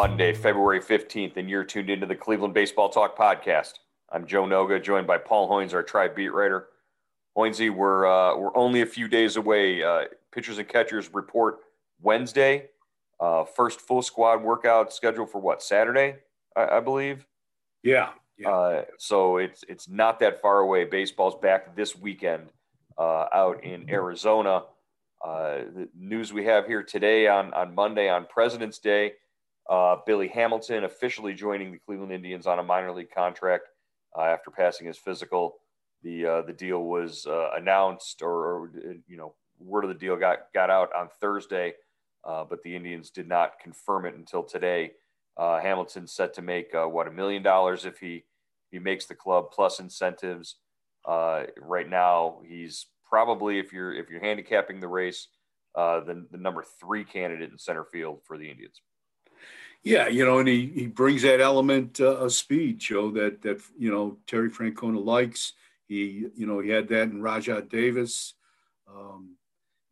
Monday, February 15th, and you're tuned into the Cleveland Baseball Talk podcast. I'm Joe Noga, joined by Paul Hoynes, our tribe beat writer. Hoynesy, we're, uh, we're only a few days away. Uh, pitchers and catchers report Wednesday. Uh, first full squad workout scheduled for what, Saturday, I, I believe? Yeah. yeah. Uh, so it's, it's not that far away. Baseball's back this weekend uh, out in Arizona. Uh, the news we have here today on, on Monday on President's Day – uh, Billy Hamilton officially joining the Cleveland Indians on a minor league contract uh, after passing his physical. The uh, the deal was uh, announced, or, or, you know, word of the deal got got out on Thursday, uh, but the Indians did not confirm it until today. Uh, Hamilton's set to make what a million dollars if he he makes the club plus incentives. right now, he's probably if you're if you're handicapping the race, the, the number three candidate in center field for the Indians. Yeah, you know, and he, he brings that element uh, of speed, Joe, that that you know Terry Francona likes. He you know he had that in Rajai Davis, um,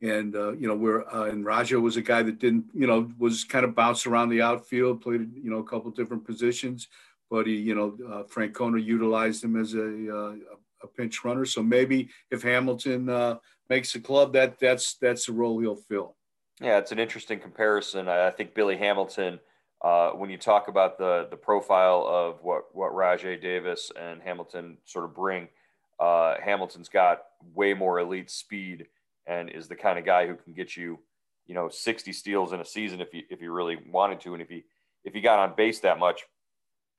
and uh, you know where uh, and Raja was a guy that didn't you know was kind of bounced around the outfield, played you know a couple different positions, but he you know uh, Francona utilized him as a uh, a pinch runner. So maybe if Hamilton uh, makes the club, that that's that's the role he'll fill. Yeah, it's an interesting comparison. I think Billy Hamilton uh, when you talk about the the profile of what what Rajai Davis and Hamilton sort of bring, uh, Hamilton's got way more elite speed and is the kind of guy who can get you, you know, 60 steals in a season if you if you really wanted to, and if he if he got on base that much,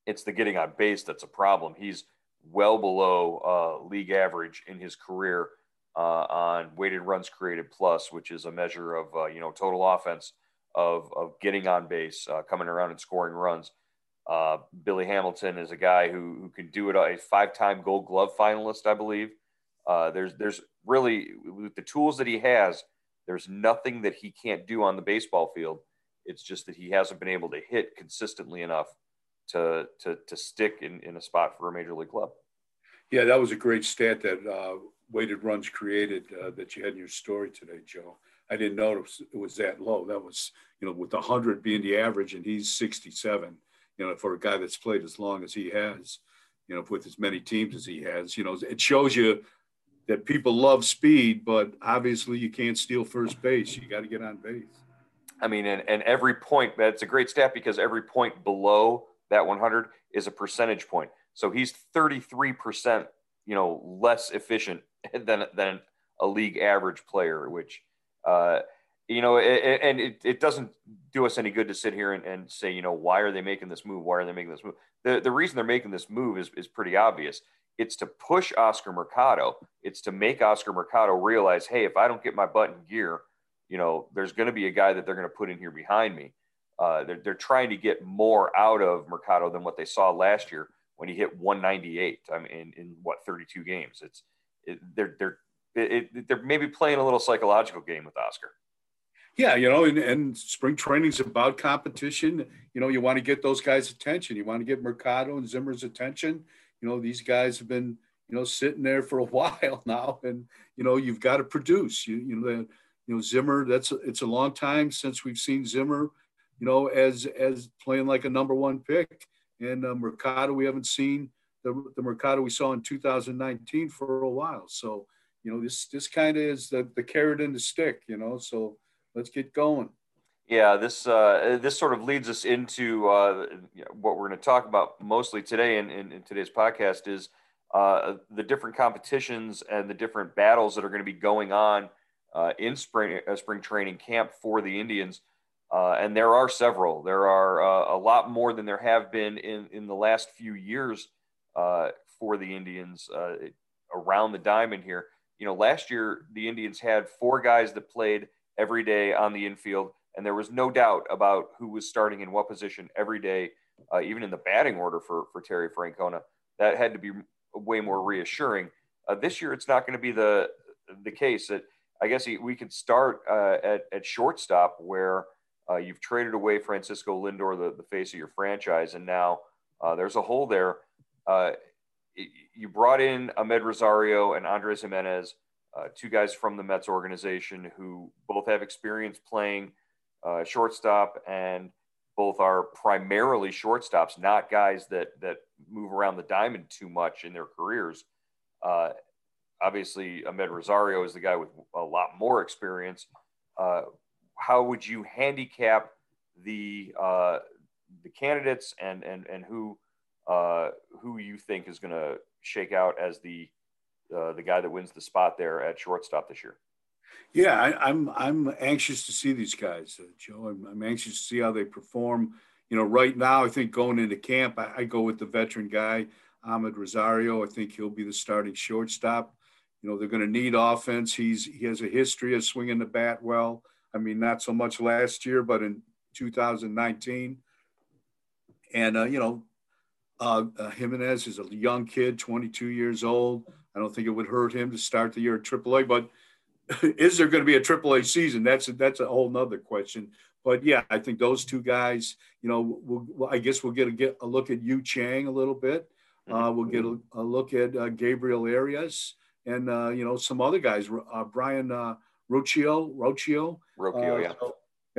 it's the getting on base that's a problem. He's well below uh, league average in his career uh, on weighted runs created plus, which is a measure of uh, you know total offense of, of getting on base, uh, coming around and scoring runs. Uh, Billy Hamilton is a guy who, who can do it, a five time gold glove finalist, I believe. Uh, there's, there's really, with the tools that he has, there's nothing that he can't do on the baseball field. It's just that he hasn't been able to hit consistently enough to, to, to stick in, in a spot for a major league club. Yeah, that was a great stat that uh, weighted runs created uh, that you had in your story today, Joe. I didn't notice it was that low. That was, you know, with 100 being the average and he's 67, you know, for a guy that's played as long as he has, you know, with as many teams as he has, you know, it shows you that people love speed, but obviously you can't steal first base. You got to get on base. I mean, and, and every point, that's a great stat because every point below that 100 is a percentage point. So he's 33%, you know, less efficient than, than a league average player, which uh, you know, it, and it, it doesn't do us any good to sit here and, and say, you know, why are they making this move? Why are they making this move? The, the reason they're making this move is, is pretty obvious. It's to push Oscar Mercado. It's to make Oscar Mercado realize, hey, if I don't get my butt in gear, you know, there's going to be a guy that they're going to put in here behind me. Uh, they're, they're trying to get more out of Mercado than what they saw last year when he hit 198. I mean, in, in what 32 games? It's it, they're they're it, it, they're maybe playing a little psychological game with Oscar. Yeah, you know, and, and spring training is about competition. You know, you want to get those guys' attention. You want to get Mercado and Zimmer's attention. You know, these guys have been, you know, sitting there for a while now, and you know, you've got to produce. You, you know, you know, Zimmer. That's it's a long time since we've seen Zimmer, you know, as as playing like a number one pick. And uh, Mercado, we haven't seen the the Mercado we saw in 2019 for a while. So you know, this this kind of is the, the carrot and the stick, you know. So let's get going. Yeah, this uh, this sort of leads us into uh, what we're going to talk about mostly today in, in, in today's podcast is uh, the different competitions and the different battles that are going to be going on uh, in spring uh, spring training camp for the Indians. Uh, and there are several. There are a lot more than there have been in, in the last few years for the Indians around the diamond here you know, last year the Indians had four guys that played every day on the infield, and there was no doubt about who was starting in what position every day, uh, even in the batting order for for Terry Francona. That had to be way more reassuring. Uh, this year, it's not going to be the the case. That I guess we could start uh, at at shortstop where uh, you've traded away Francisco Lindor, the, the face of your franchise, and now uh, there's a hole there. You brought in Amed Rosario and Andres Gimenez, uh, two guys from the Mets organization who both have experience playing uh, shortstop and both are primarily shortstops, not guys that that move around the diamond too much in their careers. Uh, obviously, Amed Rosario is the guy with a lot more experience. Uh, how would you handicap the uh, the candidates and and and who uh, who you think is going to shake out as the uh, the guy that wins the spot there at shortstop this year? Yeah, I, am I'm, I'm anxious to see these guys, uh, Joe. I'm, I'm, anxious to see how they perform. You know, right now, I think going into camp, I, I go with the veteran guy, Amed Rosario. I think he'll be the starting shortstop. You know, they're going to need offense. He's he has a history of swinging the bat well. I mean, not so much last year, but in 2019. And, uh, you know, uh, uh, Gimenez is a young kid, 22 years old. I don't think it would hurt him to start the year at AAA, but is there going to be a AAA season? That's a, that's a whole nother question. But yeah, I think those two guys, you know, we'll, I guess we'll get a, get a look at Yu Chang a little bit. Mm-hmm. Uh, we'll get a, a look at uh, Gabriel Arias and, uh, you know, some other guys, uh, Brayan uh, Rocchio. Rocchio, uh, yeah.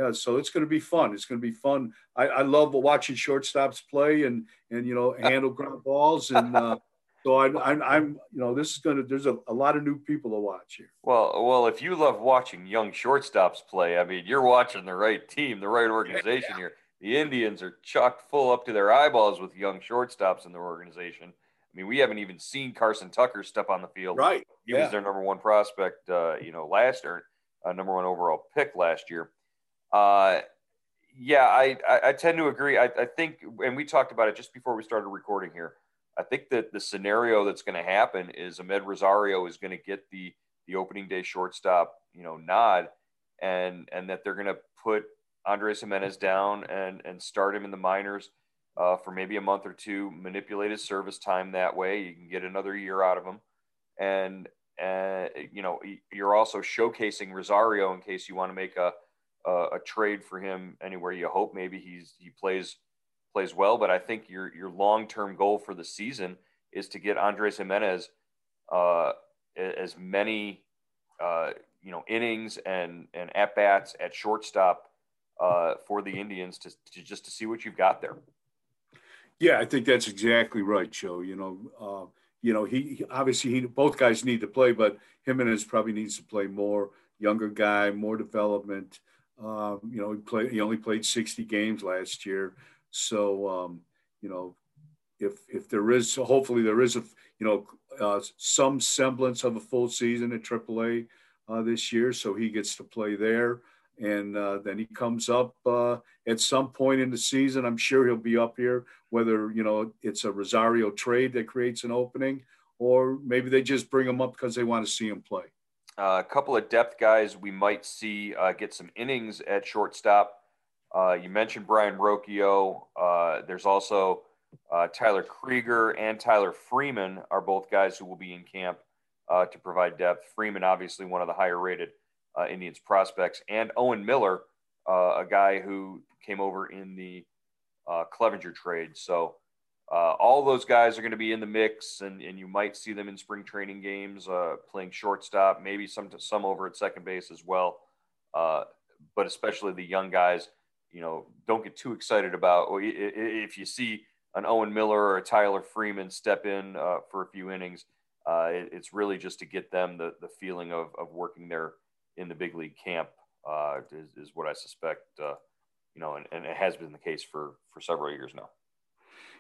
So, yeah, so it's going to be fun. It's going to be fun. I, I love watching shortstops play and and you know handle ground balls and uh, so I, I'm I'm you know this is going to there's a, a lot of new people to watch here. Well, well, if you love watching young shortstops play, I mean you're watching the right team, the right organization yeah. here. The Indians are chock full up to their eyeballs with young shortstops in their organization. I mean, we haven't even seen Carson Tucker step on the field. Right. He yeah. was their number one prospect, uh, you know, last year, uh, number one overall pick last year. Uh, yeah, I, I, I, tend to agree. I, I think, and we talked about it just before we started recording here. I think that the scenario that's going to happen is Amed Rosario is going to get the the opening day shortstop, you know, nod, and and that they're going to put Andres Gimenez down and and start him in the minors uh, for maybe a month or two, manipulate his service time that way. You can get another year out of him, and uh, you know you're also showcasing Rosario in case you want to make a, a, a trade for him anywhere you hope maybe he's he plays plays well. But I think your your long term goal for the season is to get Andres Gimenez uh, as many uh, you know innings and and at bats at shortstop uh, for the Indians to, to just to see what you've got there. Yeah, I think that's exactly right, Joe. You know, uh, you know, he, he, obviously he both guys need to play, but Gimenez probably needs to play more. Younger guy, more development. Um, you know, he played. He only played 60 games last year, so um, you know, if if there is, hopefully there is a you know uh, some semblance of a full season at AAA uh, this year, so he gets to play there and uh, then he comes up uh, at some point in the season. I'm sure he'll be up here, whether you know it's a Rosario trade that creates an opening, or maybe they just bring him up because they want to see him play. Uh, a couple of depth guys we might see uh, get some innings at shortstop. Uh, you mentioned Brayan Rocchio. There's also Tyler Krieger and Tyler Freeman are both guys who will be in camp to provide depth. Freeman, obviously, one of the higher rated Indians prospects, and Owen Miller, a guy who came over in the Clevinger trade. So uh, all those guys are going to be in the mix, and, and you might see them in spring training games uh, playing shortstop, maybe some some over at second base as well. Uh, but especially the young guys, you know, don't get too excited about. If you see an Owen Miller or a Tyler Freeman step in for a few innings, it's really just to get them the the feeling of of working there in the big league camp uh, is, is, what I suspect. Uh, you know, and, and, it has been the case for for several years now.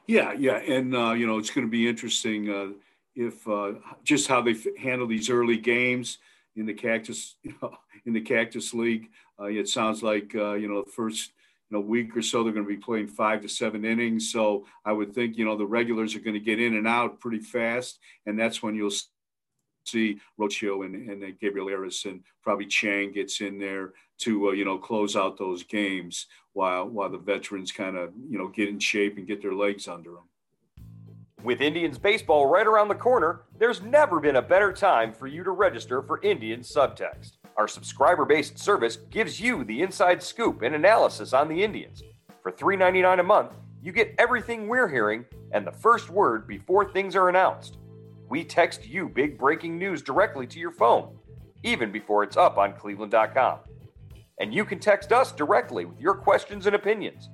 Yeah, yeah, and uh, you know, it's going to be interesting uh, if uh, just how they handle these early games in the cactus you know, in the cactus league. Uh, it sounds like you know the first you know week or so they're going to be playing five to seven innings. So I would think you know the regulars are going to get in and out pretty fast, and that's when you'll see Rocchio and, and Gabriel Arias and probably Chang gets in there to uh, you know close out those games while while the veterans kind of you know get in shape and get their legs under them. With Indians baseball right around the corner, there's never been a better time for you to register for Indians Subtext. Our subscriber based service gives you the inside scoop and analysis on the Indians. For $3.99 a month, you get everything we're hearing and the first word before things are announced we text you big breaking news directly to your phone, even before it's up on cleveland.com. And you can text us directly with your questions and opinions.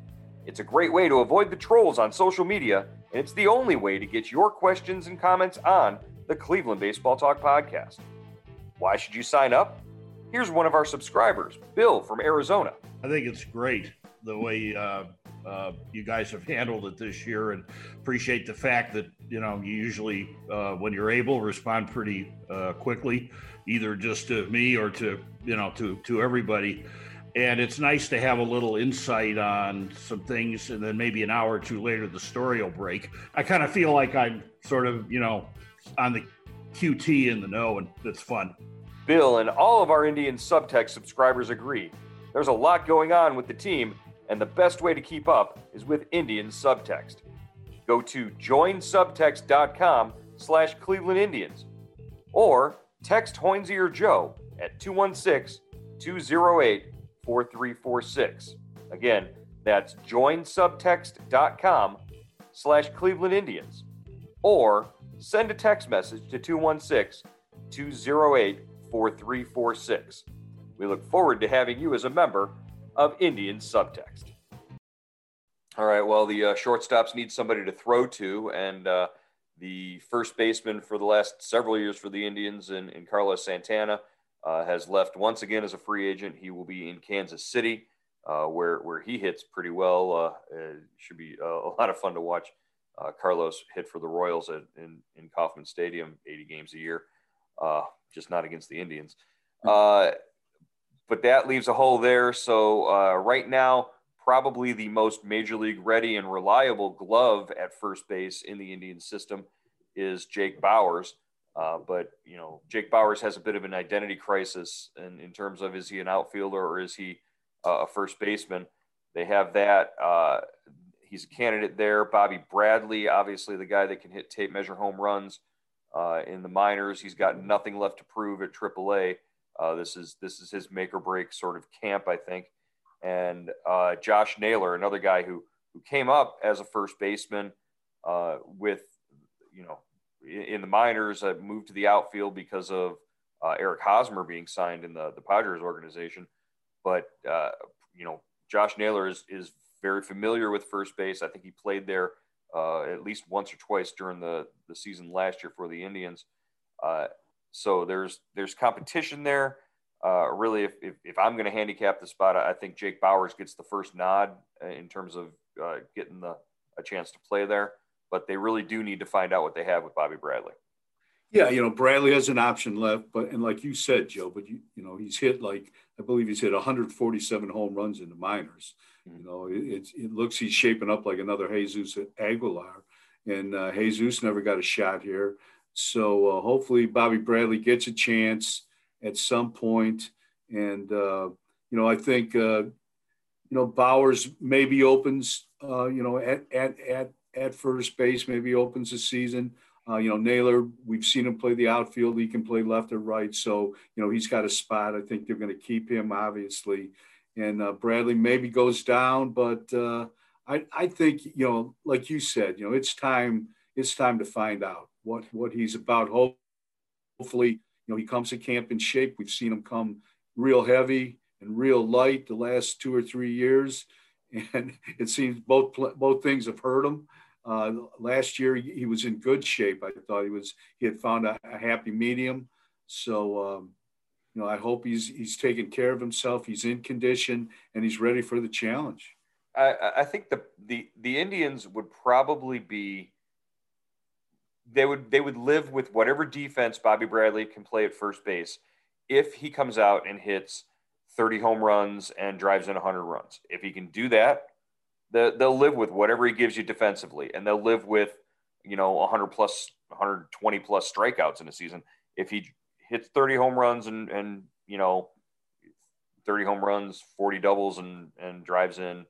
It's a great way to avoid the trolls on social media, and it's the only way to get your questions and comments on the Cleveland Baseball Talk podcast. Why should you sign up? Here's one of our subscribers, Bill from Arizona. I think it's great the way uh, uh, you guys have handled it this year, and appreciate the fact that you know you usually, uh, when you're able, respond pretty uh, quickly, either just to me or to you know to to everybody. And it's nice to have a little insight on some things and then maybe an hour or two later the story will break. I kind of feel like i'm sort of you know on the qt in the know and it's fun. Bill and all of our indian subtext subscribers agree. There's a lot going on with the team and the best way to keep up is with indian subtext go to joinsubtext.com slash cleveland indians or text Hoynesy or joe at 216 208 4346. Again, that's joinsubtext.com slash Cleveland Indians. Or send a text message to 216 208 4346. We look forward to having you as a member of Indian Subtext. All right, well, the uh, shortstops need somebody to throw to, and uh, the first baseman for the last several years for the Indians in, in Carlos Santana uh, has left once again as a free agent. He will be in Kansas City, uh, where where he hits pretty well. Uh, it should be a lot of fun to watch. Uh, Carlos hit for the Royals at, in in Kauffman Stadium, 80 games a year, uh, just not against the Indians. Uh, but that leaves a hole there. So right now, probably the most major league ready and reliable glove at first base in the Indian system is Jake Bauers. Uh, but you know, Jake Bauers has a bit of an identity crisis in, in terms of is he an outfielder or is he uh, a first baseman? They have that. Uh, he's a candidate there. Bobby Bradley, obviously the guy that can hit tape measure home runs uh, in the minors. He's got nothing left to prove at AAA. Uh, this is this is his make or break sort of camp, I think. And Josh Naylor, another guy who who came up as a first baseman with you know in the minors. I moved to the outfield because of uh, Eric Hosmer being signed in the, the Padres organization. But, uh, you know, Josh Naylor is, is very familiar with first base. I think he played there uh, at least once or twice during the, the season last year for the Indians. Uh, so there's there's competition there. Uh, really, if, if, if I'm going to handicap the spot, I think Jake Bauers gets the first nod in terms of uh, getting the a chance to play there but they really do need to find out what they have with Bobby Bradley. Yeah, you know, Bradley has an option left, but and like you said, Joe, but you you know, he's hit like I believe he's hit 147 home runs in the minors. Mm-hmm. You know, it, it looks he's shaping up like another Jesus Aguilar, and uh, Jesus never got a shot here. So uh, hopefully Bobby Bradley gets a chance at some point, and uh, you know, I think uh, you know Bauers maybe opens uh, you know at at at at first base, maybe opens the season. Uh, you know, Naylor, we've seen him play the outfield. He can play left or right. So, you know, he's got a spot. I think they're going to keep him, obviously. And uh, Bradley maybe goes down, but I, I think, you know, like you said, you know, it's time, it's time to find out what, what he's about. Hopefully, you know, he comes to camp in shape. We've seen him come real heavy and real light the last two or three years. And it seems both, both things have hurt him. Uh, last year he was in good shape. I thought he was he had found a, a happy medium. So um, you know, I hope he's he's taking care of himself. He's in condition and he's ready for the challenge. I, I think the, the the Indians would probably be they would they would live with whatever defense Bobby Bradley can play at first base if he comes out and hits 30 home runs and drives in 100 runs. If he can do that, they'll live with whatever he gives you defensively, and they'll live with you know 100 plus, 120 plus strikeouts in a season. If he hits 30 home runs and and you know 30 home runs, 40 doubles, and and drives in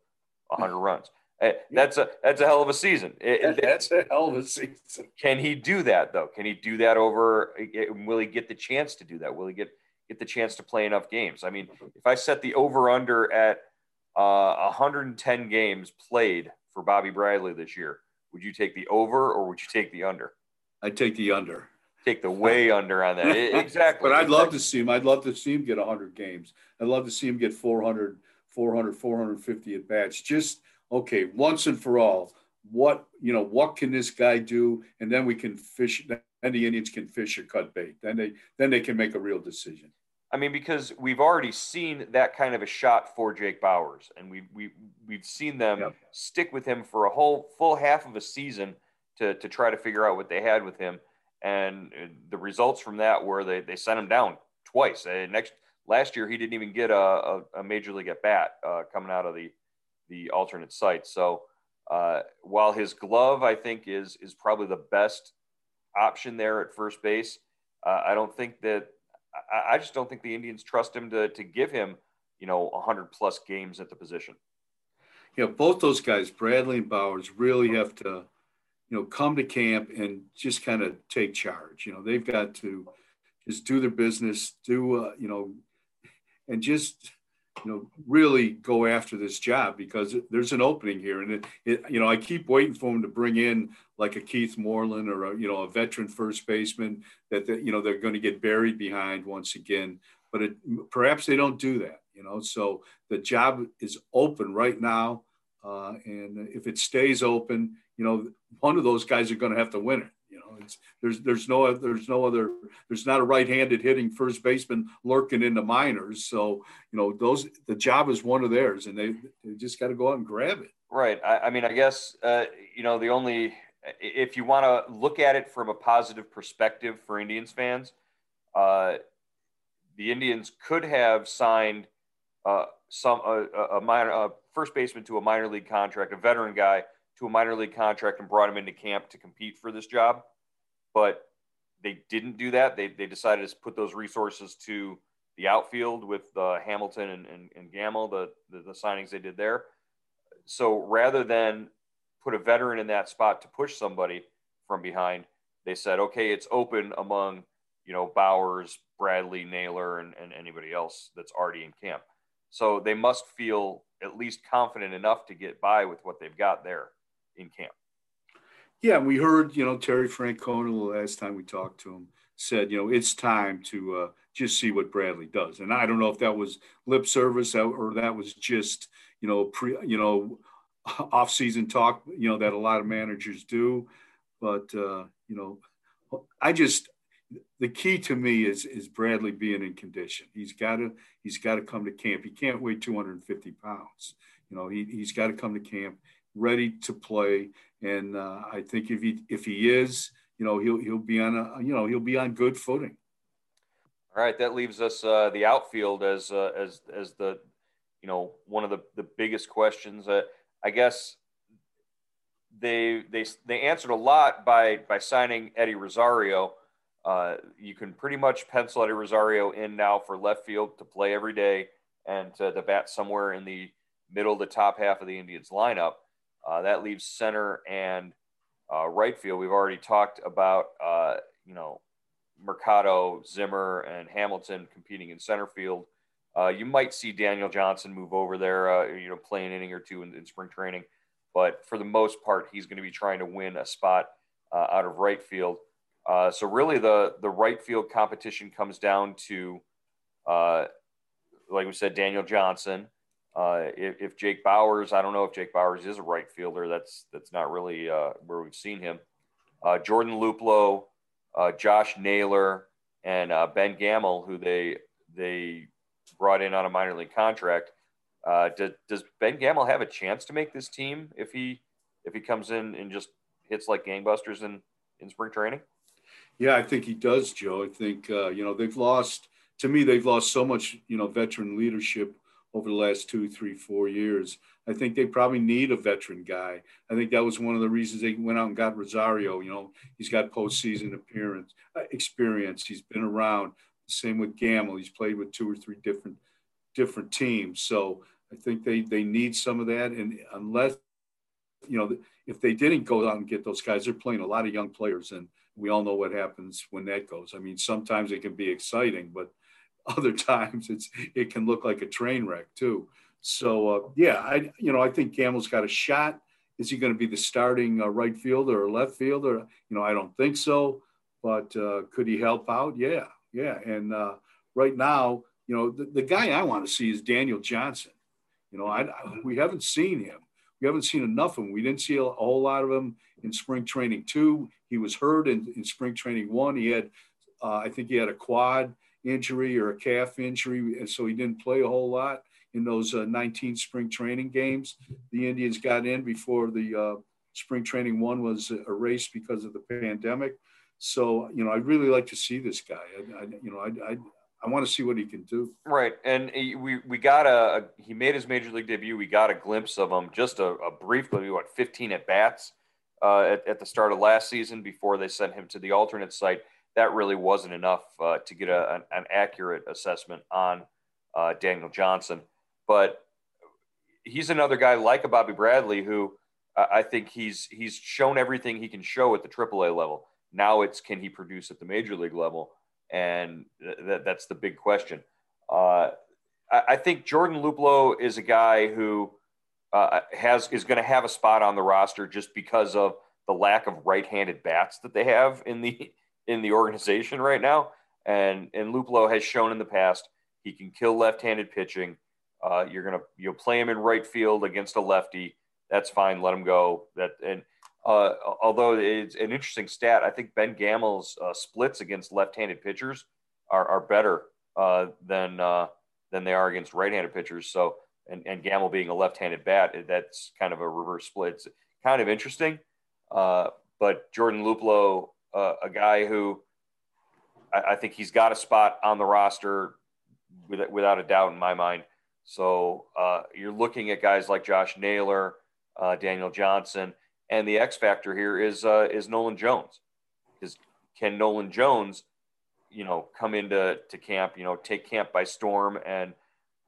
100 runs. Eh, that's a that's a hell of a season. It, that's a hell of a season. Can he do that though? Can he do that over? Eh, will he get the chance to do that? Will he get get the chance to play enough games? I mean, if I set the over under at uh, 110 games played for Bobby Bradley this year. Would you take the over or would you take the under? I'd take the under. Take the way under on that. Exactly. but I'd love to see him. I'd love to see him get 100 games. I'd love to see him get 400, 400, 450 at bats. Just okay, once and for all, what you know, what can this guy do, and then we can fish. Then the Indians can fish or cut bait. Then they then they can make a real decision. I mean, because we've already seen that kind of a shot for Jake Bauers, and we've we we've seen them yep. stick with him for a whole full half of a season to to try to figure out what they had with him, and the results from that were they they sent him down twice. And next last year he didn't even get a, a, a major league at bat uh, coming out of the the alternate site. So uh, while his glove I think is is probably the best option there at first base, uh, I don't think that I, I, just don't think the Indians trust him to to give him you know 100 plus games at the position. Yeah, both those guys, Bradley and Bauers, really have to you know come to camp and just kind of take charge. You know they've got to just do their business, do uh, you know and just you know really go after this job because there's an opening here. And it, it, you know i keep waiting for them to bring in like a keith moreland or a, you know a veteran first baseman that the, you know they're going to get buried behind once again. But it, perhaps they don't do that you know? So the job is open right now uh, and if it stays open you know one of those guys are going to have to win it there's there's no there's no other there's not a right-handed hitting first baseman lurking in the minors. So you know those the job is one of theirs, and they they just got to go out and grab it. Right. I, I mean, I guess uh, you know the only if you want to look at it from a positive perspective for Indians fans, uh, the Indians could have signed uh, some a, a minor a first baseman to a minor league contract, a veteran guy to a minor league contract and brought him into camp to compete for this job. But they didn't do that. They, they decided to put those resources to the outfield with uh, Hamilton and, and, and Gamel, the, the, the signings they did there. So rather than put a veteran in that spot to push somebody from behind, they said, okay, it's open among, you know, Bauers, Bradley, Naylor, and, and anybody else that's already in camp. So they must feel at least confident enough to get by with what they've got there in camp. Yeah, we heard, you know, Terry Francona the last time we talked to him said, you know, it's time to uh, just see what Bradley does. And I don't know if that was lip service or that was just, you know, pre, you know, off-season talk, you know, that a lot of managers do. But uh, you know, I just the key to me is is Bradley being in condition. He's got to he's got to come to camp. He can't weigh 250 pounds. You know, he he's got to come to camp ready to play. And uh, I think if he if he is, you know, he'll he'll be on a you know he'll be on good footing. All right, that leaves us uh, the outfield as uh, as as the you know one of the the biggest questions. Uh, I guess they they they answered a lot by by signing Eddie Rosario. Uh, you can pretty much pencil Eddie Rosario in now for left field to play every day and to, to bat somewhere in the middle to top half of the Indians lineup. Uh, that leaves center and uh, right field. We've already talked about, uh, you know, Mercado, Zimmer, and Hamilton competing in center field. Uh, you might see Daniel Johnson move over there, uh, you know, play an inning or two in, in, spring training. But for the most part, he's going to be trying to win a spot uh, out of right field. so really, the the right field competition comes down to, like we said, Daniel Johnson, uh, if, if, Jake Bauers, I don't know if Jake Bauers is a right fielder. That's that's not really uh, where we've seen him. Uh, Jordan Luplow, uh, Josh Naylor, and uh, Ben Gamel, who they they brought in on a minor league contract. Does, does Ben Gamel have a chance to make this team if he if he comes in and just hits like gangbusters in in spring training? Yeah, I think he does, Joe. I think you know they've lost. To me, they've lost so much you know veteran leadership over the last two, three, four years. I think they probably need a veteran guy. I think that was one of the reasons they went out and got Rosario. You know, he's got postseason appearance uh, experience. He's been around. Same with Gamel. He's played with two or three different different teams. So I think they they need some of that. And unless you know, if they didn't go out and get those guys, they're playing a lot of young players, and we all know what happens when that goes. I mean, sometimes it can be exciting, but other times it's it can look like a train wreck too. So uh, yeah, I you know I think Gamel's got a shot. Is he going to be the starting uh, right fielder or left fielder? You know, I don't think so. But uh, could he help out? Yeah, yeah. And uh, right now, you know, the, the guy I want to see is Daniel Johnson. You know, I, I, we haven't seen him. we haven't seen enough of him. We didn't see a, a whole lot of him in spring training two. He was hurt in, in spring training one. He had, uh, I think he had a quad injury or a calf injury, and so he didn't play a whole lot in those uh, 19 spring training games. The Indians got in before the uh, spring training one was erased because of the pandemic. So, you know, I'd really like to see this guy. I, I you know, I, I, I want to see what he can do. Right, and we we got a he made his major league debut. We got a glimpse of him, just a, a brief, maybe what 15 at bats uh, at, at the start of last season before they sent him to the alternate site. That really wasn't enough uh, to get a, an, an, accurate assessment on uh, Daniel Johnson. But he's another guy like a Bobby Bradley who I think he's he's shown everything he can show at the AAA level. Now it's can he produce at the major league level, and th- that's the big question. Uh, I, I, think Jordan Luplow is a guy who uh, has is going to have a spot on the roster just because of the lack of right-handed bats that they have in the in the organization right now. And and Luplow has shown in the past he can kill left-handed pitching. Uh, you're gonna you'll play him in right field against a lefty that's fine. Let him go. That and uh, although it's an interesting stat, I think Ben Gamel's uh, splits against left-handed pitchers are, are better uh, than uh, than they are against right-handed pitchers. So and, and Gamel being a left-handed bat, that's kind of a reverse split. It's kind of interesting. Uh, but Jordan Luplow, uh, a guy who I, I, think he's got a spot on the roster with, without a doubt in my mind. So you're looking at guys like Josh Naylor uh, Daniel Johnson, and the X factor here is uh, is Nolan Jones. Because can Nolan Jones, you know, come into to camp, you know, take camp by storm? And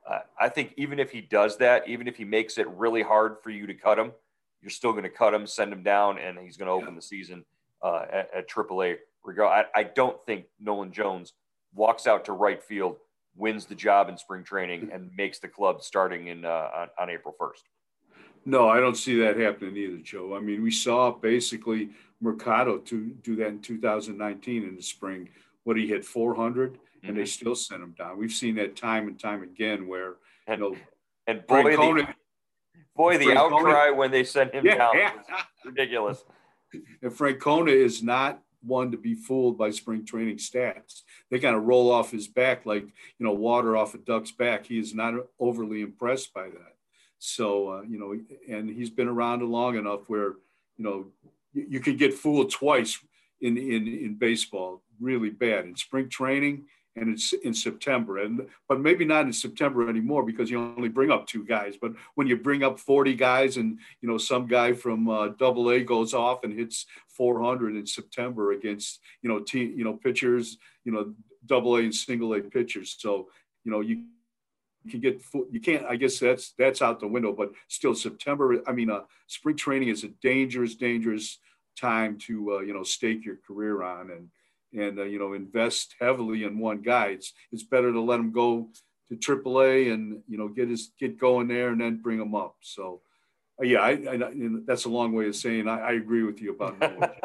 uh, I think even if he does that, even if he makes it really hard for you to cut him, you're still going to cut him, send him down, and he's going to open the season uh, at, at AAA. Regard, I, I don't think Nolan Jones walks out to right field, wins the job in spring training, and makes the club starting in uh, on, on April 1st. No, I don't see that happening either, Joe. I mean, we saw basically Mercado to do that in 2019 in the spring. What he hit 400, mm-hmm. and they mm-hmm. still sent him down. We've seen that time and time again, where and, you know, and boy, Francona, the, boy, the outcry when they sent him yeah, down ridiculous. And Francona is not one to be fooled by spring training stats. They kind of roll off his back like you know water off a duck's back. He is not overly impressed by that. So, uh, you know, and he's been around long enough where, you know, you, can get fooled twice in, in, in baseball really bad in spring training and it's in September. And but maybe not in September anymore because you only bring up two guys. But when you bring up 40 guys and you know some guy from uh, Double A goes off and hits 400 in September against you know team you know pitchers you know Double A and Single A pitchers. So you know you can get you can't i guess that's that's out the window but still september i mean uh, spring training is a dangerous dangerous time to uh, you know stake your career on and and uh, you know invest heavily in one guy. It's it's better to let him go to AAA and you know get his get going there and then bring him up. So uh, yeah I, I that's a long way of saying i, I agree with you about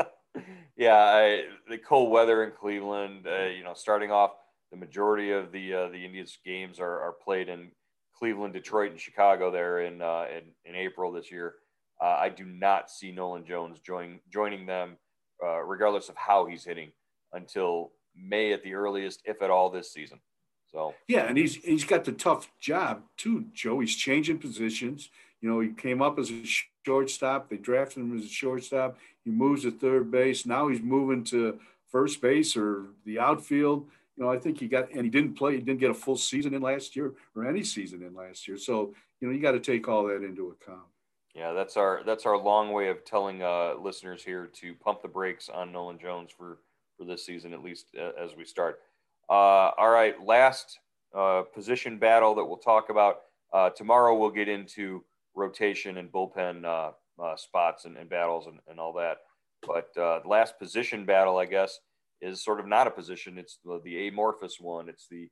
yeah I, the cold weather in cleveland uh, you know starting off the majority of the uh, the Indians games are, are played in Cleveland, Detroit, and Chicago there in uh, in, in, April this year. Uh, I do not see Nolan Jones joining joining them, regardless of how he's hitting, until May at the earliest, if at all, this season. So yeah, and he's he's got the tough job too, Joe. He's changing positions. You know, he came up as a shortstop. They drafted him as a shortstop. He moves to third base. Now he's moving to first base or the outfield you know, I think he got, and he didn't play, he didn't get a full season in last year or any season in last year. So, you know, you got to take all that into account. Yeah, that's our that's our long way of telling uh, listeners here to pump the brakes on Nolan Jones for for this season, at least uh, as we start. Uh, all right, last uh, position battle that we'll talk about uh, tomorrow. We'll get into rotation and bullpen uh, spots and, and battles and, and, all that. But last position battle, I guess, is sort of not a position. It's the, the amorphous one. It's the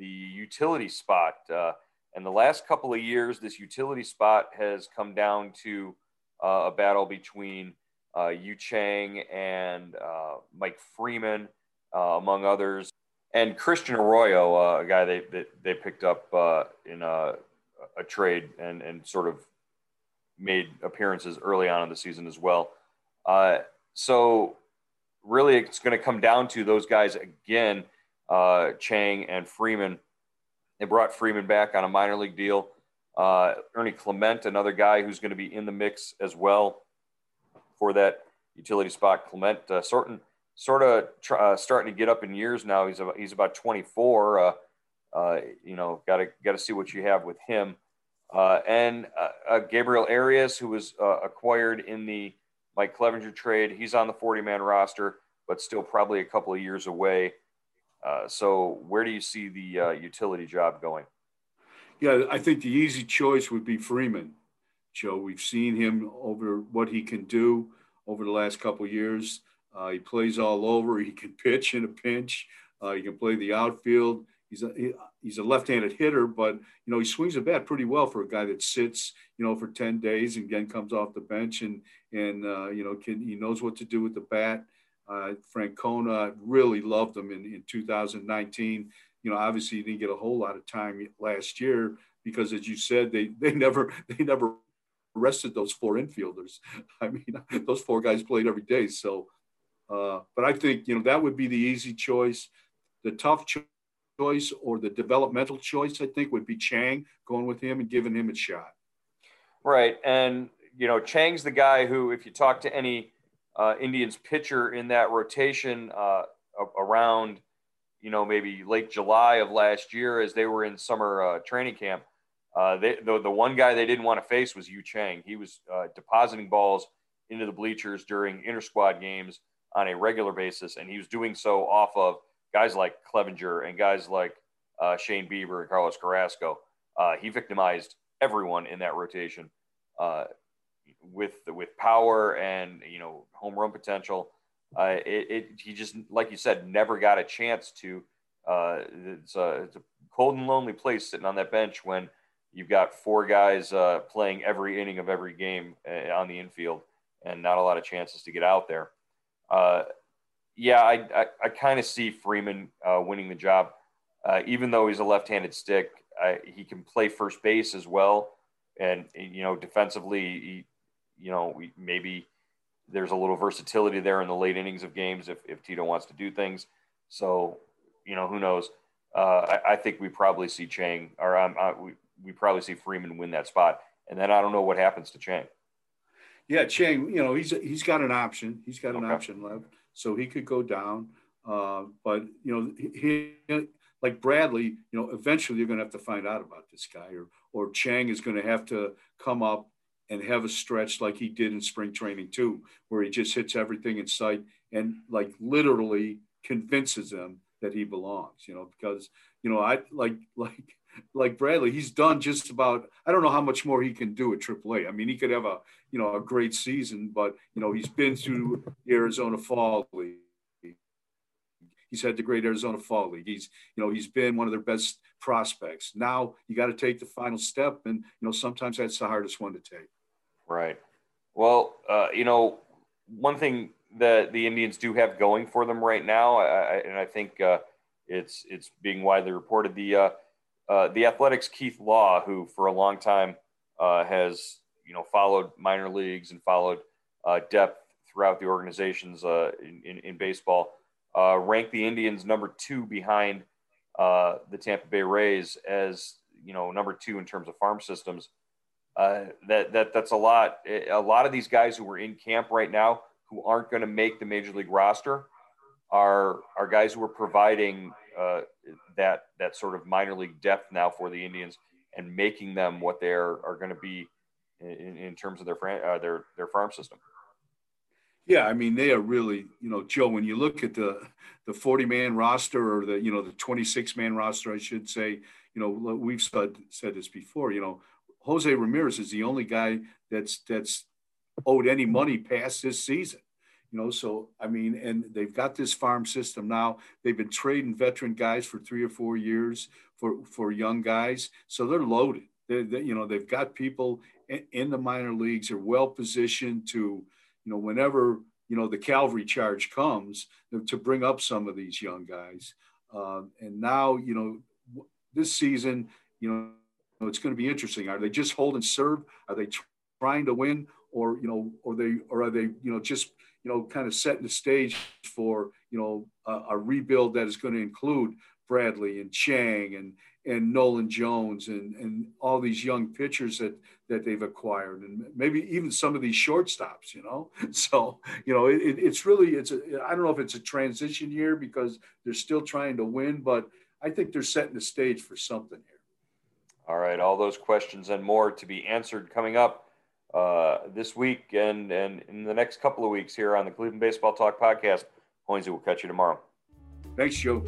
the utility spot. Uh, and the last couple of years, this utility spot has come down to uh, a battle between uh, Yu Chang and uh, Mike Freeman, uh, among others, and Christian Arroyo, uh, a guy they, they, they picked up uh, in a, a, trade and, and sort of made appearances early on in the season as well. Uh, so really, it's going to come down to those guys again, Chang and Freeman. They brought Freeman back on a minor league deal. Ernie Clement, another guy who's going to be in the mix as well for that utility spot. Clement, uh, sort, sort of tr- uh, starting to get up in years now. He's about, he's about 24. Uh, uh, you know, got to got to see what you have with him. Uh, and Gabriel Arias, who was acquired in the Mike Clevinger trade, he's on the 40 man roster, but still probably a couple of years away. so, where do you see the utility job going? Yeah, I think the easy choice would be Freeman. Joe, we've seen him over what he can do over the last couple years. Uh, he plays all over. He can pitch in a pinch. Uh, he can play the outfield. He's a he, he's a left-handed hitter, but you know he swings a bat pretty well for a guy that sits you know for ten days and again comes off the bench and and uh, you know can he knows what to do with the bat. Uh, Francona really loved him in, in 2019 you know, obviously he didn't get a whole lot of time last year because, as you said, they they never they never rested those four infielders. I mean, those four guys played every day. So, uh, but I think you know that would be the easy choice. The tough choice or the developmental choice, I think, would be Chang going with him and giving him a shot. Right, and you know, Chang's the guy who, if you talk to any uh, Indians pitcher in that rotation uh, around you know, maybe late July of last year as they were in summer uh, training camp. Uh, they, the, the one guy they didn't want to face was Yu Chang. He was uh, depositing balls into the bleachers during inter squad games on a regular basis, and he was doing so off of guys like Clevinger and guys like uh, Shane Bieber and Carlos Carrasco. Uh, he victimized everyone in that rotation uh, with with power and you know home run potential. Uh, it, it, he just like you said never got a chance to. It's, a, it's a cold and lonely place sitting on that bench when you've got four guys uh, playing every inning of every game uh, on the infield and not a lot of chances to get out there. Uh, yeah, I, I, I kind of see Freeman uh, winning the job, even though he's a left-handed stick. I, he can play first base as well, and you know defensively, he, you know, we, maybe there's a little versatility there in the late innings of games if, if Tito wants to do things. So, you know, who knows? Uh, I, I, think we probably see Chang, or um, uh, we, we probably see Freeman win that spot. And then I don't know what happens to Chang. Yeah, Chang, you know, he's he's got an option. He's got an okay. option left. So he could go down. Uh, but, you know, he, like Bradley, you know, eventually you're going to have to find out about this guy, or, or Chang is going to have to come up and have a stretch like he did in spring training too, where he just hits everything in sight and like literally convinces them that he belongs, you know, because, you know, I like, like, like Bradley, he's done just about, I don't know how much more he can do at AAA. I mean, he could have a, you know, a great season, but, you know, he's been through the Arizona Fall League. He's had the great Arizona Fall League. He's, you know, he's been one of their best prospects. Now you got to take the final step. And, you know, sometimes that's the hardest one to take. Right. Well, uh, you know, one thing that the Indians do have going for them right now, I, and I think uh, it's it's being widely reported. The uh, uh, the Athletic's Keith Law, who for a long time uh, has you know followed minor leagues and followed uh, depth throughout the organizations in, in, in, baseball, ranked the Indians number two behind the Tampa Bay Rays as you know number two in terms of farm systems. Uh, that that that's a lot. A lot of these guys who are in camp right now who aren't going to make the major league roster are are guys who are providing uh, that that sort of minor league depth now for the Indians and making them what they are, are going to be in, in, terms of their uh, their their farm system. Yeah, I mean they are really, you know, Joe. When you look at the the forty man roster or the you know the twenty six man roster, I should say, you know, we've said said this before. You know, Jose Ramirez is the only guy that's that's owed any money past this season. You know, so I mean, and they've got this farm system now. They've been trading veteran guys for three or four years for for young guys, so they're loaded. They, they you know, they've got people in, in the minor leagues. They're well positioned to, you know, whenever you know the cavalry charge comes to bring up some of these young guys. Um, and now, you know, this season, you know, it's going to be interesting. Are they just hold and serve? Are they trying to win, or you know, or they or are they you know just you know kind of setting the stage for you know a, a rebuild that is going to include Bradley and Chang and and Nolan Jones and and all these young pitchers that that they've acquired and maybe even some of these shortstops you know so you know it, it's really it's a I don't know if it's a transition year because they're still trying to win but I think they're setting the stage for something here. All right, all those questions and more to be answered coming up uh, this week and and in the next couple of weeks here on the Cleveland Baseball Talk podcast. Hoynesy will catch you tomorrow. Thanks, Joe.